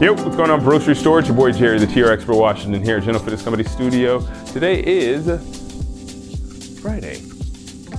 Yo, what's going on, Grocery Store? It's your boy Jerry, the TRX Expert Washington here at General Fitness Company Studio. Today is Friday,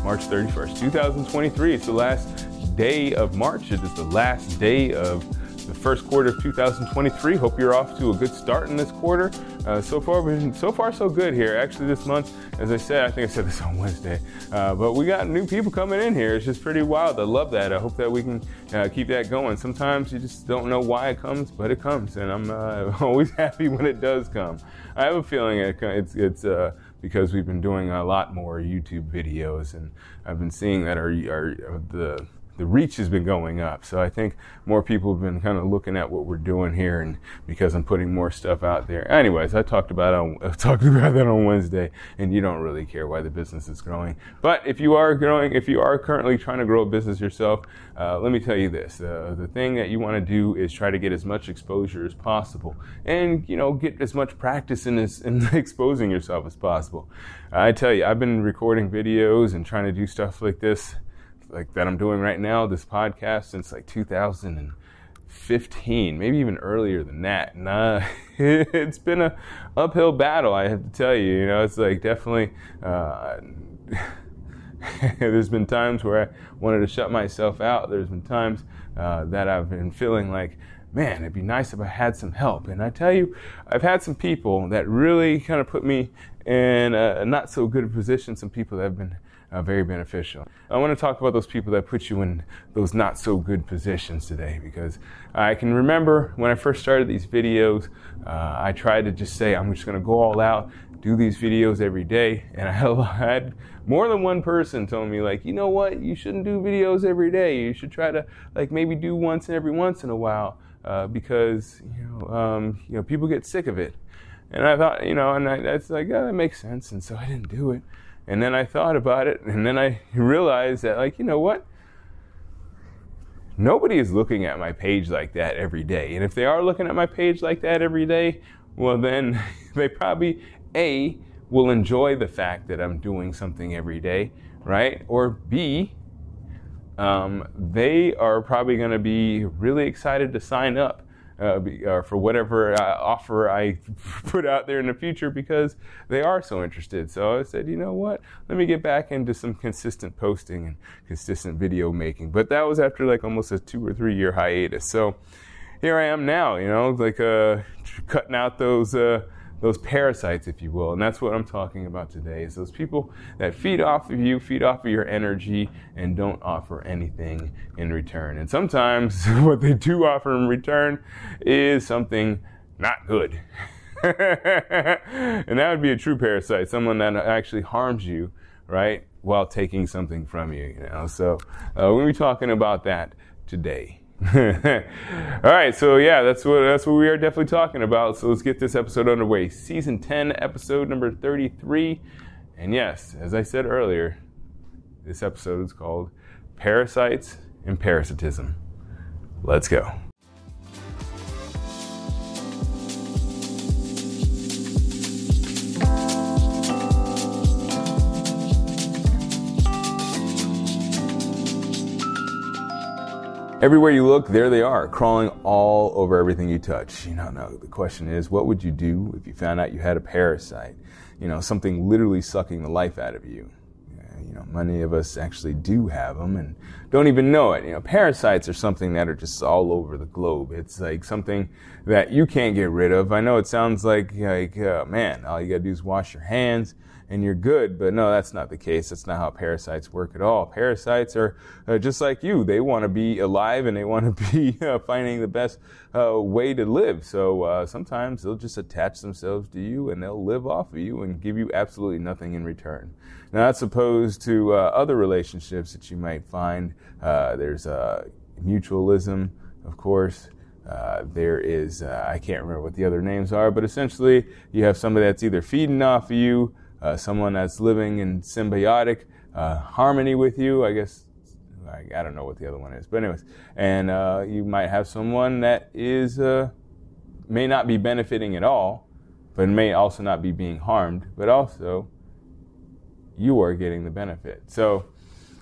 March 31st, 2023. It's the last day of March. It is the last day of the first quarter of 2023. Hope you're off to a good start in this quarter. Uh, so far, so far so good here. Actually, this month, as I said, I think I said this on Wednesday, uh, but we got new people coming in here. It's just pretty wild. I love that. I hope that we can uh, keep that going. Sometimes you just don't know why it comes, but it comes, and I'm uh, always happy when it does come. I have a feeling it, it's it's uh, because we've been doing a lot more YouTube videos, and I've been seeing that our, our the the reach has been going up. So I think more people have been kind of looking at what we're doing here, and because I'm putting more stuff out there. Anyways, I talked about on, I talked about that on Wednesday, and you don't really care why the business is growing. But if you are growing, if you are currently trying to grow a business yourself, uh, let me tell you this: uh, the thing that you want to do is try to get as much exposure as possible, and you know get as much practice in, this, in exposing yourself as possible. I tell you, I've been recording videos and trying to do stuff like this like that I'm doing right now, this podcast since like 2015, maybe even earlier than that. And uh, it's been a uphill battle, I have to tell you. You know, it's like definitely. Uh, there's been times where I wanted to shut myself out. There's been times uh, that I've been feeling like, man, it'd be nice if I had some help. And I tell you, I've had some people that really kind of put me in a not so good position. Some people that have been uh, very beneficial. I want to talk about those people that put you in those not so good positions today because I can remember when I first started these videos, uh, I tried to just say, I'm just going to go all out, do these videos every day. And I had more than one person telling me, like, you know what, you shouldn't do videos every day. You should try to, like, maybe do once and every once in a while uh, because, you know, um, you know, people get sick of it. And I thought, you know, and I, that's like, that makes sense. And so I didn't do it. And then I thought about it, and then I realized that, like, you know what? Nobody is looking at my page like that every day. And if they are looking at my page like that every day, well, then they probably, A, will enjoy the fact that I'm doing something every day, right? Or B, um, they are probably going to be really excited to sign up uh, be, uh, for whatever uh, offer I put out there in the future because they are so interested. So I said, you know what? Let me get back into some consistent posting and consistent video making. But that was after like almost a two or three year hiatus. So here I am now, you know, like uh, cutting out those uh, those parasites, if you will. And that's what I'm talking about today is those people that feed off of you, feed off of your energy, and don't offer anything in return. And sometimes what they do offer in return is something not good. and that would be a true parasite, someone that actually harms you, right, while taking something from you. You know, so uh, we're gonna be talking about that today. All right, so yeah, that's what that's what we are definitely talking about. So let's get this episode underway. Season 10, episode number 33. And yes, as I said earlier, this episode is called Parasites and Parasitism. Let's go. Everywhere you look, there they are, crawling all over everything you touch. You know, now the question is, what would you do if you found out you had a parasite? You know, something literally sucking the life out of you. You know, many of us actually do have them and don't even know it. You know, parasites are something that are just all over the globe. It's like something that you can't get rid of. I know it sounds like, like, uh, man, all you gotta do is wash your hands and you're good. But no, that's not the case. That's not how parasites work at all. Parasites are uh, just like you. They want to be alive and they want to be uh, finding the best uh, way to live. So uh, sometimes they'll just attach themselves to you and they'll live off of you and give you absolutely nothing in return. Now that's opposed to uh, other relationships that you might find. Uh, there's mutualism, of course. Uh, there is, uh, I can't remember what the other names are, but essentially you have somebody that's either feeding off of you uh, someone that's living in symbiotic uh, harmony with you. I guess I, I, don't know what the other one is, but anyways, and uh, you might have someone that is uh, may not be benefiting at all, but may also not be being harmed, but also you are getting the benefit. So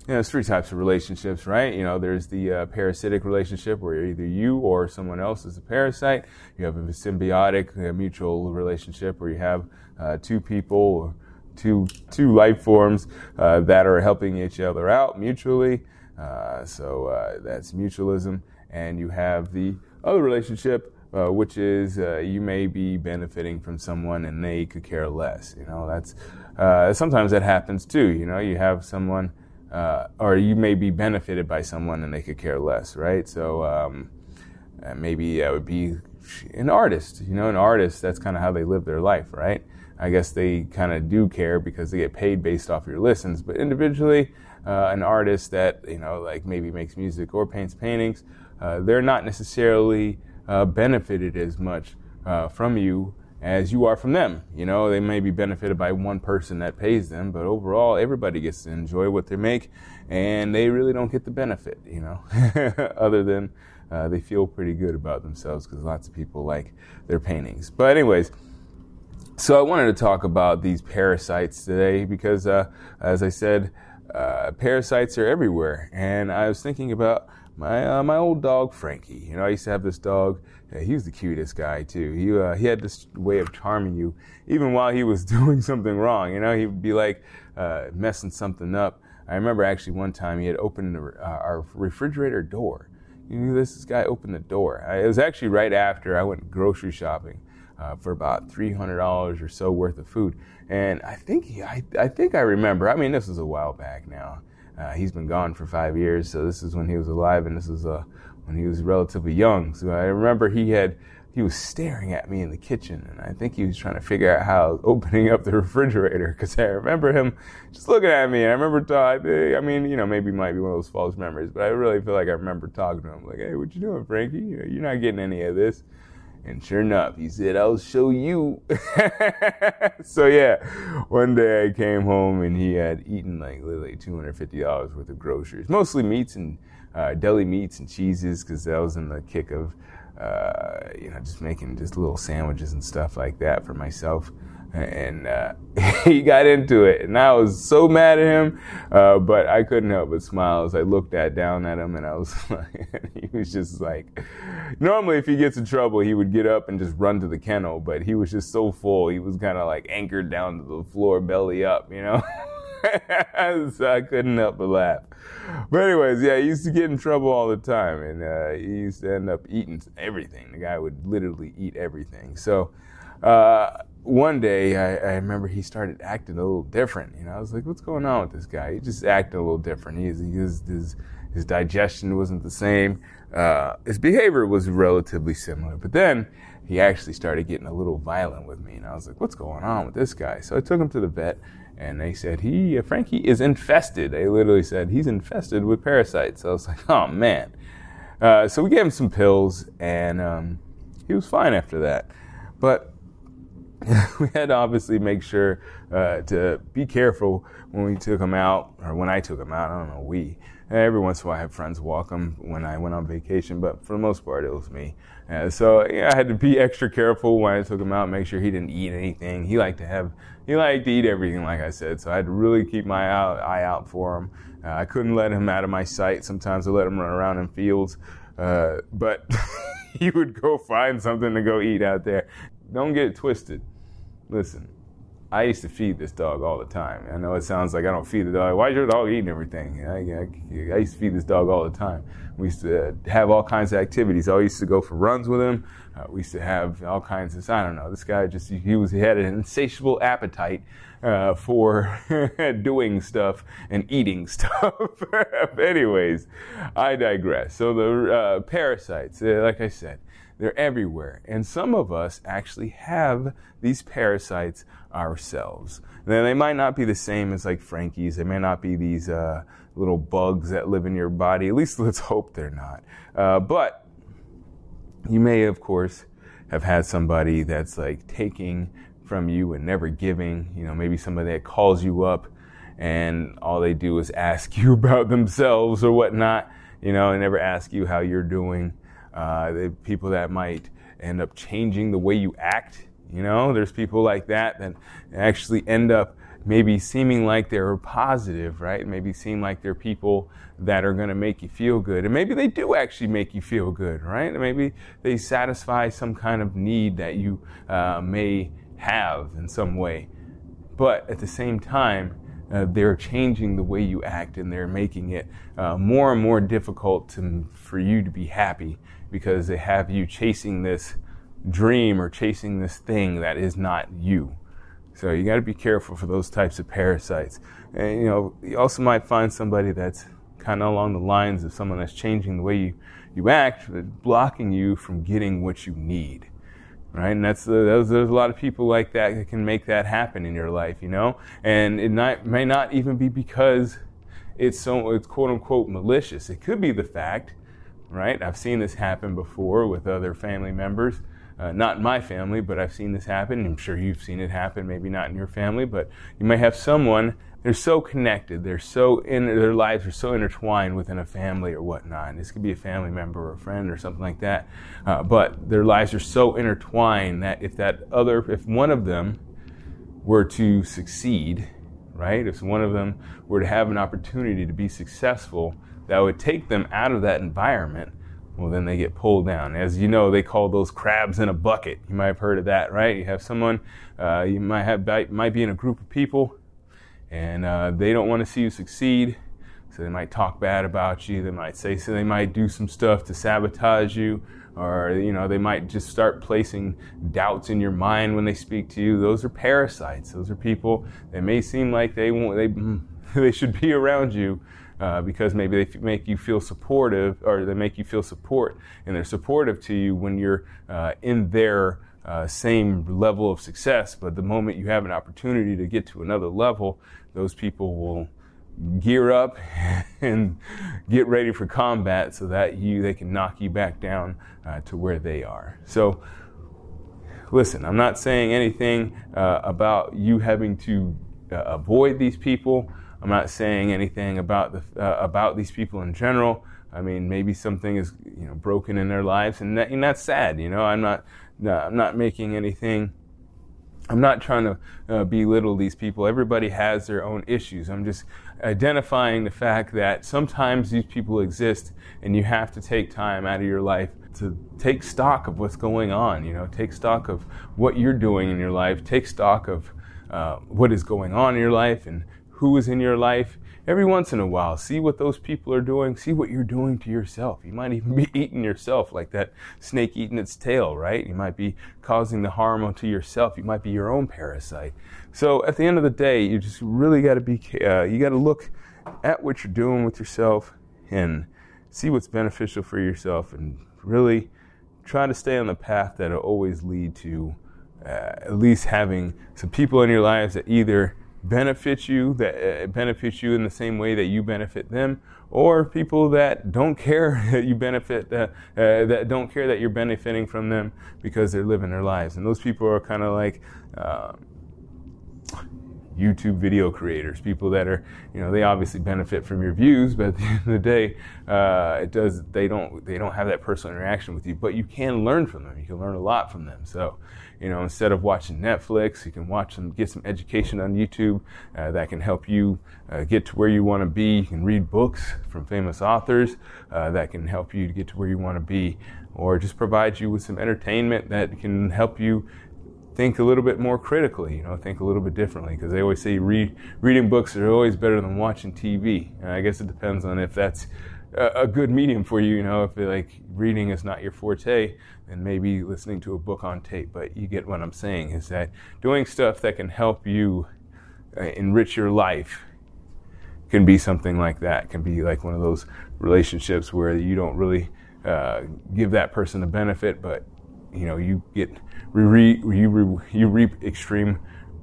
you know, there's three types of relationships, right? You know, there's the uh, parasitic relationship where either you or someone else is a parasite. You have a symbiotic, a mutual relationship where you have uh, two people or two two life forms uh, that are helping each other out mutually. Uh, so uh, that's mutualism, and you have the other relationship. which is you may be benefiting from someone and they could care less. You know that's sometimes that happens too. You know you have someone uh, or you may be benefited by someone and they could care less, right? So um, maybe that would be an artist. You know, an artist, that's kind of how they live their life, right? I guess they kind of do care because they get paid based off your listens. But individually, uh, an artist that, you know, like maybe makes music or paints paintings, uh, they're not necessarily uh, benefited as much uh, from you as you are from them. You know, they may be benefited by one person that pays them, but overall, everybody gets to enjoy what they make, and they really don't get the benefit, you know, other than uh, they feel pretty good about themselves because lots of people like their paintings. But, anyways, so I wanted to talk about these parasites today because, uh, as I said, uh, parasites are everywhere, and I was thinking about my uh, my old dog Frankie. You know, I used to have this dog. Yeah, he was the cutest guy too. He uh, he had this way of charming you, even while he was doing something wrong. You know, he would be like uh, messing something up. I remember actually one time he had opened the, uh, our refrigerator door. You this, this guy opened the door. I, it was actually right after I went grocery shopping uh, for about three hundred dollars or so worth of food, and I think he, I I think I remember. I mean, this was a while back now. Uh, he's been gone for five years, so this is when he was alive, and this is uh, when he was relatively young. So I remember he had he was staring at me in the kitchen, and I think he was trying to figure out how opening up the refrigerator. Because I remember him just looking at me, and I remember talking. I mean, you know, maybe might be one of those false memories, but I really feel like I remember talking to him, like, "Hey, what you doing, Frankie? You're not getting any of this." And sure enough, he said, I'll show you. so yeah, one day I came home and he had eaten like literally $250 worth of groceries, mostly meats and uh, deli meats and cheeses because I was in the kick of, uh, you know, just making just little sandwiches and stuff like that for myself and uh, he got into it, and I was so mad at him, uh, but I couldn't help but smile as I looked at down at him, and I was like, he was just like, normally if he gets in trouble, he would get up and just run to the kennel, but he was just so full, he was kind of like anchored down to the floor, belly up, you know. so I couldn't help but laugh. But anyways, yeah, he used to get in trouble all the time, and uh, he used to end up eating everything. The guy would literally eat everything. So. Uh, one day I, I, remember he started acting a little different. You know, I was like, "What's going on with this guy?" He just acted a little different. He, his his digestion wasn't the same. Uh, his behavior was relatively similar, but then he actually started getting a little violent with me, and I was like, "What's going on with this guy?" So I took him to the vet, and they said he uh, Frankie is infested. They literally said he's infested with parasites. So I was like, "Oh man!" Uh, so we gave him some pills, and um, he was fine after that. But we had to obviously make sure uh, to be careful when we took him out, or when I took him out. I don't know, we. Every once in a while, I have friends walk him when I went on vacation, but for the most part, it was me. Uh, so yeah, I had to be extra careful when I took him out, make sure he didn't eat anything. He liked to have, he liked to eat everything, like I said. So I had to really keep my out, eye out for him. Uh, I couldn't let him out of my sight. Sometimes I let him run around in fields, uh, but he would go find something to go eat out there. Don't get it twisted. Listen, I used to feed this dog all the time. I know it sounds like I don't feed the dog. Why is your dog eating everything? I, I, I used to feed this dog all the time. We used to have all kinds of activities. I used to go for runs with him. Uh, we used to have all kinds of, I don't know, this guy just, he was, he had an insatiable appetite uh, for doing stuff and eating stuff. Anyways, I digress. So the uh, parasites, uh, like I said, they're everywhere. And some of us actually have these parasites ourselves. Now, they might not be the same as like Frankie's. They may not be these uh, little bugs that live in your body. At least let's hope they're not. Uh, but you may, of course, have had somebody that's like taking from you and never giving. You know, maybe somebody that calls you up and all they do is ask you about themselves or whatnot, you know, and never ask you how you're doing. Uh, the people that might end up changing the way you act, you know, there's people like that that actually end up maybe seeming like they're positive, right? Maybe seem like they're people that are going to make you feel good. And maybe they do actually make you feel good, right? Maybe they satisfy some kind of need that you uh, may have in some way. But at the same time, uh, they're changing the way you act and they're making it uh, more and more difficult to, for you to be happy because they have you chasing this dream or chasing this thing that is not you. So you got to be careful for those types of parasites. And you know, you also might find somebody that's kind of along the lines of someone that's changing the way you, you act, but blocking you from getting what you need. Right, and that's there's, there's a lot of people like that that can make that happen in your life, you know. And it not, may not even be because it's so it's quote unquote malicious. It could be the fact, right? I've seen this happen before with other family members uh, not in my family, but I've seen this happen. I'm sure you've seen it happen, maybe not in your family, but you might have someone, they're so connected, they're so in, their lives are so intertwined within a family or whatnot. This could be a family member or a friend or something like that. Uh, but their lives are so intertwined that if that other, if one of them were to succeed, right, if one of them were to have an opportunity to be successful, that would take them out of that environment well, then they get pulled down. As you know, they call those crabs in a bucket. You might have heard of that, right? You have someone, uh, you might have might be in a group of people, and uh, they don't want to see you succeed. So they might talk bad about you. They might say so. They might do some stuff to sabotage you, or you know, they might just start placing doubts in your mind when they speak to you. Those are parasites. Those are people that may seem like they won't, they they should be around you, uh, because maybe they make you feel supportive or they make you feel support and they're supportive to you when you're uh, in their uh, same level of success. But the moment you have an opportunity to get to another level, those people will gear up and get ready for combat so that you they can knock you back down uh, to where they are. So listen, I'm not saying anything uh, about you having to uh, avoid these people. I'm not saying anything about the uh, about these people in general. I mean, maybe something is you know broken in their lives, and, that, and that's sad. You know, I'm not I'm not making anything. I'm not trying to uh, belittle these people. Everybody has their own issues. I'm just identifying the fact that sometimes these people exist, and you have to take time out of your life to take stock of what's going on. You know, take stock of what you're doing in your life. Take stock of uh, what is going on in your life, and who is in your life every once in a while. See what those people are doing. See what you're doing to yourself. You might even be eating yourself like that snake eating its tail, right? You might be causing the harm to yourself. You might be your own parasite. So at the end of the day, you just really got to be, uh, you got to look at what you're doing with yourself and see what's beneficial for yourself and really try to stay on the path that'll always lead to uh, at least having some people in your lives that either benefit you, that uh, benefit you in the same way that you benefit them, or people that don't care that you benefit, uh, uh, that don't care that you're benefiting from them because they're living their lives. And those people are kind of like uh, YouTube video creators, people that are, you know, they obviously benefit from your views, but at the end of the day, uh, it does. They don't. They don't have that personal interaction with you, but you can learn from them. You can learn a lot from them. So you know, instead of watching Netflix, you can watch them, get some education on YouTube uh, that can help you uh, get to where you want to be. You can read books from famous authors uh, that can help you to get to where you want to be, or just provide you with some entertainment that can help you think a little bit more critically, you know, think a little bit differently. Because they always say read, reading books are always better than watching TV. And I guess it depends on if that's a, good medium for you. You know, if like reading is not your forte, then maybe listening to a book on tape. But you get what I'm saying is that doing stuff that can help you uh, enrich your life can be something like that. Can be like one of those relationships where you don't really uh, give that person a benefit, but you know you get re- you re- you reap extreme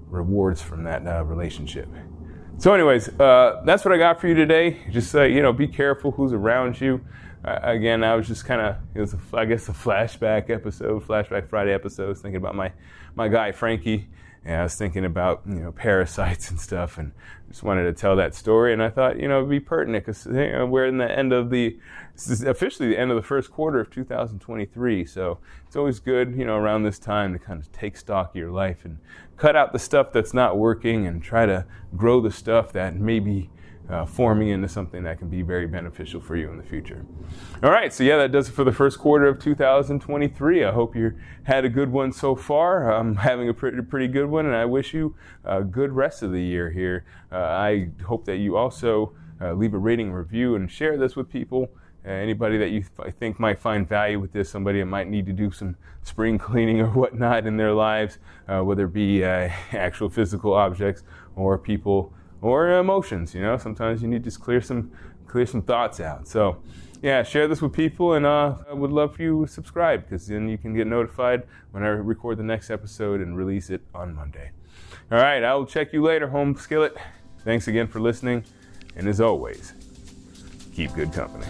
rewards from that uh, relationship. So, anyways, uh, that's what I got for you today. Just uh, you know, be careful who's around you. Uh, again, I was just kind of it was a, I guess a flashback episode, flashback Friday episode. thinking about my my guy Frankie And I was thinking about you know parasites and stuff, and just wanted to tell that story. And I thought you know it'd be pertinent because you know, we're in the end of the officially the end of the first quarter of 2023. So it's always good you know around this time to kind of take stock of your life and cut out the stuff that's not working and try to grow the stuff that maybe uh, forming into something that can be very beneficial for you in the future. All right, so yeah, that does it for the first quarter of 2023. I hope you had a good one so far. I'm having a pretty, pretty good one, and I wish you a good rest of the year here. Uh, I hope that you also uh, leave a rating review and share this with people. Uh, anybody that you th- think might find value with this, somebody that might need to do some spring cleaning or whatnot in their lives, uh, whether it be uh, actual physical objects or people or emotions. You know, sometimes you need to just clear some clear some thoughts out. So, yeah, share this with people, and uh, I would love for you to subscribe because then you can get notified when I record the next episode and release it on Monday. All right, I will check you later, Home Skillet. Thanks again for listening, and as always, keep good company.